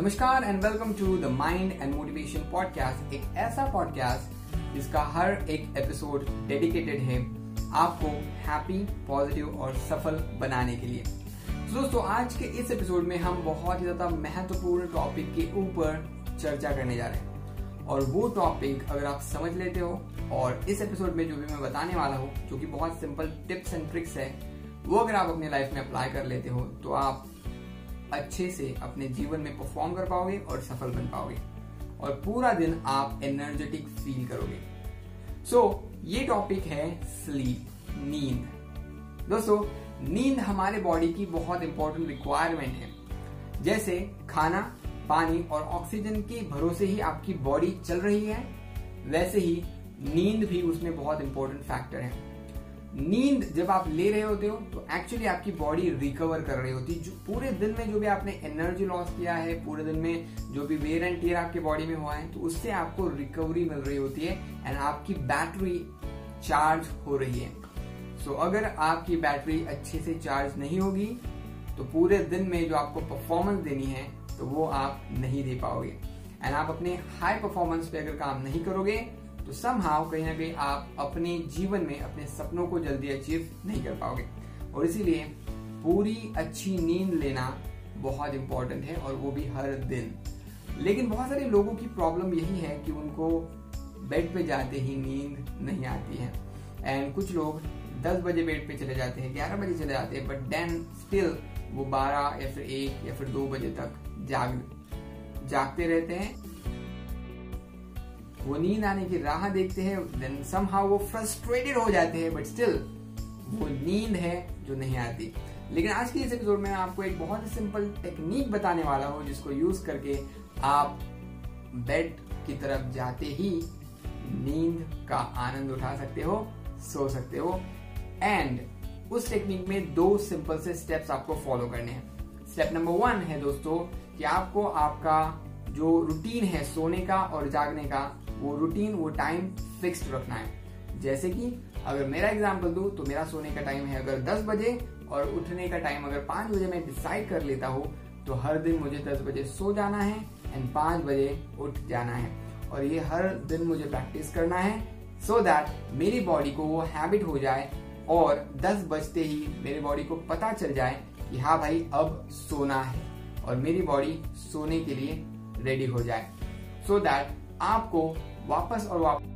नमस्कार and welcome to the mind and motivation podcast एक ऐसा पॉडकास्ट जिसका हर एक एपिसोड डेडिकेटेड है आपको हैप्पी पॉजिटिव और सफल बनाने के लिए। तो दोस्तों, आज के इस एपिसोड में हम बहुत ही ज़्यादा महत्वपूर्ण टॉपिक के ऊपर चर्चा करने जा रहे हैं। और वो टॉपिक अगर आप समझ लेते हो और इस एपिसोड में जो भी मैं बताने वाला हूँ, जो कि बहुत सिंपल टिप्स एंड ट्रिक्स है, वो अगर आप अपने लाइफ में अप्लाई कर लेते हो तो आप अच्छे से अपने जीवन में परफॉर्म कर पाओगे और सफल बन पाओगे। और पूरा दिन आप एनर्जेटिक फील करोगे। सो so, ये टॉपिक है स्लीप नींद। दोस्तों नींद हमारे बॉडी की बहुत इंपॉर्टेंट रिक्वायरमेंट है। जैसे खाना पानी और ऑक्सीजन के भरोसे ही आपकी बॉडी चल रही है वैसे ही नींद भी उसमें बहुत इंपॉर्टेंट फैक्टर है। नींद जब आप ले रहे होते हो तो एक्चुअली आपकी बॉडी रिकवर कर रही होती है। जो पूरे दिन में जो भी आपने एनर्जी लॉस किया है पूरे दिन में जो भी वेयर एंड टीयर आपके बॉडी में हुआ है तो उससे आपको रिकवरी मिल रही होती है एंड आपकी बैटरी चार्ज हो रही है। सो so, अगर आपकी बैटरी अच्छे से चार्ज नहीं होगी तो पूरे दिन में जो आपको परफॉर्मेंस देनी है तो वो आप नहीं दे पाओगे। एंड आप अपने हाई परफॉर्मेंस पे अगर काम नहीं करोगे तो सम कहीं ना कहीं आप अपने जीवन में, अपने सपनों को जल्दी अचीव नहीं कर पाओगे। और इसीलिए पूरी अच्छी नींद लेना बहुत इंपॉर्टेंट है और वो भी हर दिन। लेकिन बहुत सारे लोगों की प्रॉब्लम यही है कि उनको बेड पे जाते ही नींद नहीं आती है। एंड कुछ लोग 10 बजे बेड पे चले जाते हैं 11 बजे चले जाते हैं बट देन स्टिल वो 12 या फिर 1 या फिर 2 बजे तक जाग, जागते रहते हैं। वो नींद आने की राह देखते हैं देन समहाउ वो फ्रस्ट्रेटेड हो जाते हैं बट स्टिल वो नींद है जो नहीं आती। लेकिन आज के इस एपिसोड में आपको एक बहुत ही सिंपल टेक्निक बताने वाला हूँ, जिसको यूज़ करके आप बेड की तरफ़ जाते ही नींद का आनंद उठा सकते हो, सो सकते हो। एंड उस टेक्निक में दो सिंपल से स्टेप्स आपको फॉलो करने हैं। स्टेप नंबर वन है दोस्तों, कि आपको आपका जो रूटीन है सोने का और जागने का वो रूटीन वो टाइम फिक्स्ड रखना है। जैसे कि अगर मेरा एग्ज़ाम्पल दू तो मेरा सोने का टाइम है अगर 10 बजे और उठने का टाइम अगर 5 बजे मैं डिसाइड कर लेता हूँ तो हर दिन मुझे 10 बजे सो जाना है एंड 5 बजे उठ जाना है। और ये हर दिन मुझे प्रैक्टिस करना है सो so दैट मेरी बॉडी को वो हैबिट हो जाए और 10 बजते ही मेरी बॉडी को पता चल जाए कि हाँ भाई, अब सोना है और मेरी बॉडी सोने के लिए रेडी हो जाए। सो so दैट आपको वापस और वापस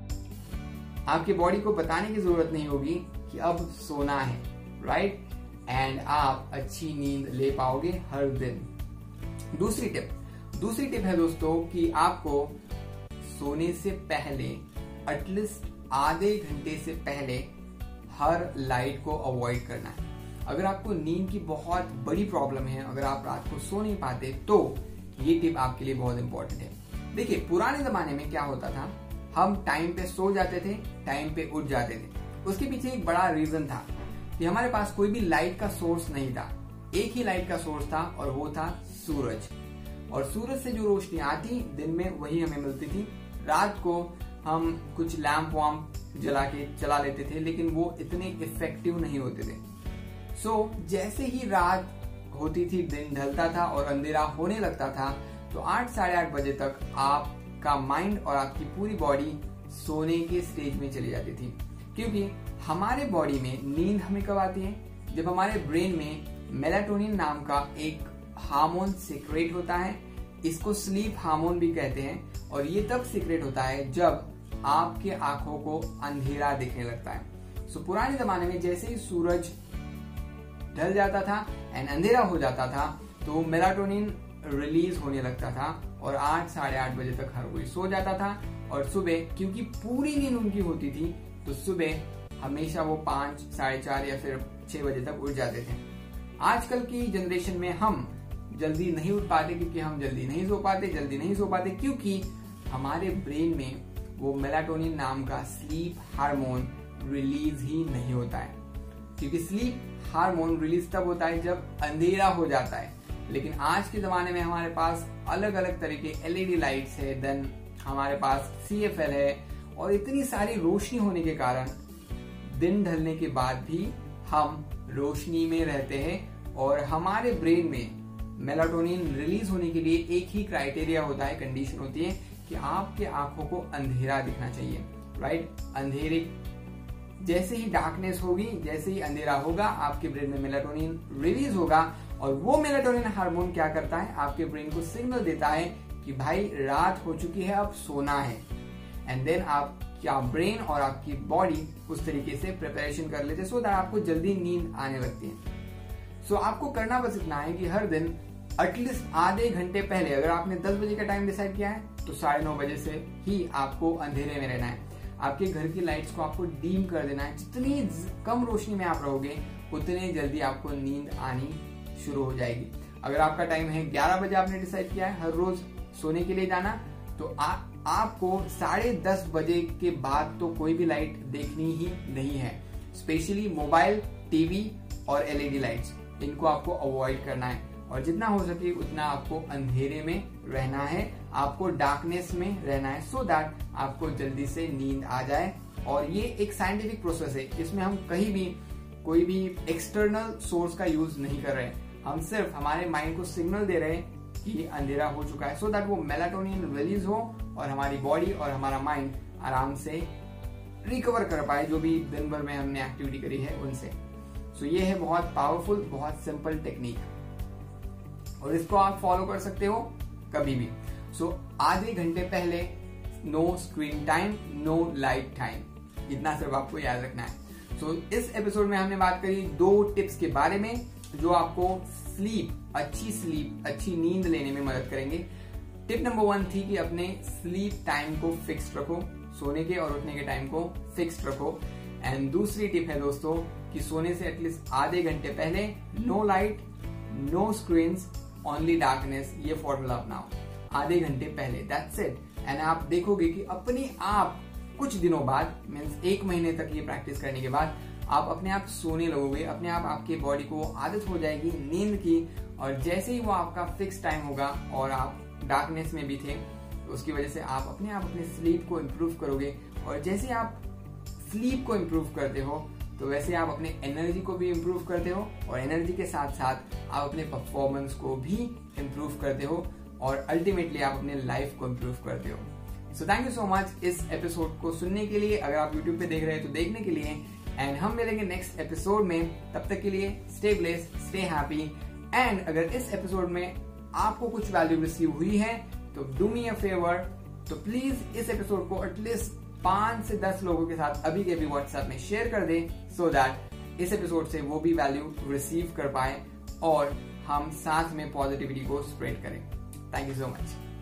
आपकी बॉडी को बताने की ज़रूरत नहीं होगी कि अब सोना है राइट एंड आप अच्छी नींद ले पाओगे हर दिन। दूसरी टिप दूसरी टिप है दोस्तों कि आपको सोने से पहले एटलीस्ट आधे घंटे से पहले हर लाइट को अवॉइड करना है। अगर आपको नींद की बहुत बड़ी प्रॉब्लम है, अगर आप रात को सो नहीं पाते तो ये टिप आपके लिए बहुत इंपॉर्टेंट है। देखिए पुराने जमाने में क्या होता था? हम टाइम पे सो जाते थे टाइम पे उठ जाते थे। उसके पीछे एक बड़ा रीजन था कि हमारे पास कोई भी लाइट का सोर्स नहीं था। एक ही लाइट का सोर्स था और वो था सूरज। और सूरज से जो रोशनी आती दिन में वही हमें मिलती थी। रात को हम कुछ लैम्प वैम्प जला के चला लेते थे लेकिन वो इतने इफ़ेक्टिव नहीं होते थे। सो so, जैसे ही रात होती थी दिन ढलता था और अंधेरा होने लगता था तो आठ, साढ़े आठ बजे तक आपका माइंड और आपकी पूरी बॉडी सोने के स्टेज में चली जाती थी। क्योंकि हमारे बॉडी में नींद हमें कब आती है? जब हमारे ब्रेन में मेलाटोनिन नाम का एक हार्मोन सिक्रेट होता है, इसको स्लीप हार्मोन भी कहते हैं, और ये तब सिक्रेट होता है जब आपके आँखों को अंधेरा दिखने लगता है। सो पुराने जमाने में जैसे ही सूरज ढल जाता था एंड अंधेरा हो जाता था तो मेलाटोनिन रिलीज़ होने लगता था और आठ साढ़े आठ बजे तक हर कोई सो जाता था और सुबह, क्योंकि पूरी नींद उनकी होती थी तो सुबह हमेशा वो पाँच, साढ़े चार या फिर छह बजे तक उठ जाते थे। आजकल की जनरेशन में हम जल्दी नहीं उठ पाते क्योंकि हम जल्दी नहीं सो पाते, जल्दी नहीं सो पाते, क्योंकि हमारे ब्रेन में वो मेलाटोनिन नाम का स्लीप हार्मोन रिलीज़ ही नहीं होता है। क्योंकि स्लीप हार्मोन रिलीज़ तब होता है जब अंधेरा हो जाता है। लेकिन आज के जमाने में हमारे पास अलग अलग तरह के एलईडी लाइट्स है देन हमारे पास सीएफएल है, और इतनी सारी रोशनी होने के कारण दिन ढलने के बाद भी हम रोशनी में रहते हैं और हमारे ब्रेन में मेलाटोनिन रिलीज़ होने के लिए एक ही क्राइटेरिया होता है कंडीशन होती है कि आपके आँखों को अंधेरा दिखना चाहिए राइट अंधेरे, जैसे ही डार्कनेस होगी, जैसे ही अंधेरा होगा, आपके ब्रेन में मेलाटोनिन रिलीज़ होगा और वो मेलाटोनिन हार्मोन क्या करता है? आपके ब्रेन को सिग्नल देता है कि भाई रात हो चुकी है अब सोना है। एंड देन आप क्या ब्रेन और आपकी बॉडी उस तरीके से प्रिपरेशन कर लेते सो दैट आपको जल्दी नींद आने लगती है। सो so, आपको करना बस इतना है कि हर दिन एटलीस्ट आधे घंटे पहले अगर आपने 10 बजे का टाइम डिसाइड किया है तो साढ़े नौ बजे से ही आपको अंधेरे में रहना है। आपके घर की लाइट्स को आपको डीम कर देना है। जितनी कम रोशनी में आप रहोगे उतने जल्दी आपको नींद आनी शुरू हो जाएगी। अगर आपका टाइम है 11 बजे आपने डिसाइड किया है हर रोज सोने के लिए जाना तो आ, आपको साढ़े दस बजे के बाद तो कोई भी लाइट देखनी ही नहीं है। स्पेशली मोबाइल टीवी और एलईडी लाइट्स इनको आपको अवॉइड करना है। और जितना हो सके उतना आपको अंधेरे में रहना है आपको डार्कनेस में रहना है सो so दैट आपको जल्दी से नींद आ जाए। और ये एक साइंटिफिक प्रोसेस है इसमें हम कहीं भी कोई भी एक्सटर्नल सोर्स का यूज़ नहीं कर रहे हम सिर्फ़ हमारे माइंड को सिग्नल दे रहे हैं कि अंधेरा हो चुका है सो so दैट वो मेलाटोनिन रिलीज़ हो और हमारी बॉडी और हमारा माइंड आराम से रिकवर कर पाए जो भी दिन भर में हमने एक्टिविटी करी है उनसे। सो so ये है बहुत पावरफुल बहुत सिंपल टेक्निक और इसको आप फॉलो कर सकते हो कभी भी। सो so, आधे घंटे पहले no screen time no light time इतना सिर्फ़ आपको याद रखना है। सो so, इस एपिसोड में हमने बात करी दो टिप्स के बारे में। जो आपको स्लीप अच्छी स्लीप अच्छी नींद लेने में मदद करेंगे। टिप नंबर वन थी कि अपने स्लीप टाइम को फिक्स रखो, सोने के और उठने के टाइम को फिक्स रखो। एंड दूसरी टिप है दोस्तों कि सोने से एटलीस्ट आधे घंटे पहले no light no screen only darkness ये फॉर्मूला अपनाओ। आधे घंटे पहले दैट्स इट एंड आप देखोगे कि अपने आप कुछ दिनों बाद मीन्स एक महीने तक ये प्रैक्टिस करने के बाद आप अपने आप सोने लगोगे, अपने आप आपके बॉडी को आदत हो जाएगी नींद की और जैसे ही वो आपका फिक्स टाइम होगा और आप डार्कनेस में भी थे, उसकी वजह से आप अपने आप अपने स्लीप को इम्प्रूव करोगे और जैसे आप स्लीप को इम्प्रूव करते हो तो वैसे आप अपने एनर्जी को भी इम्प्रूव करते हो और एनर्जी के साथ साथ आप अपने परफॉर्मेंस को भी इम्प्रूव करते हो और अल्टीमेटली आप अपने लाइफ को इम्प्रूव करते हो। So thank you so much इस एपिसोड को सुनने के लिए। अगर आप यूट्यूब पे देख रहे हैं तो देखने के लिए एंड हम मिलेंगे नेक्स्ट एपिसोड में। तब तक के लिए stay bless stay happy and अगर इस एपिसोड में आपको कुछ वैल्यू रिसीव हुई है तो डू मी अ फेवर तो प्लीज़ इस एपिसोड को एटलीस्ट पाँच से दस लोगों के साथ अभी के अभी व्हाट्सएप में शेयर कर दें सो दैट इस एपिसोड से वो भी वैल्यू रिसीव कर पाए और हम साथ में पॉजिटिविटी को स्प्रेड करें। Thank you so much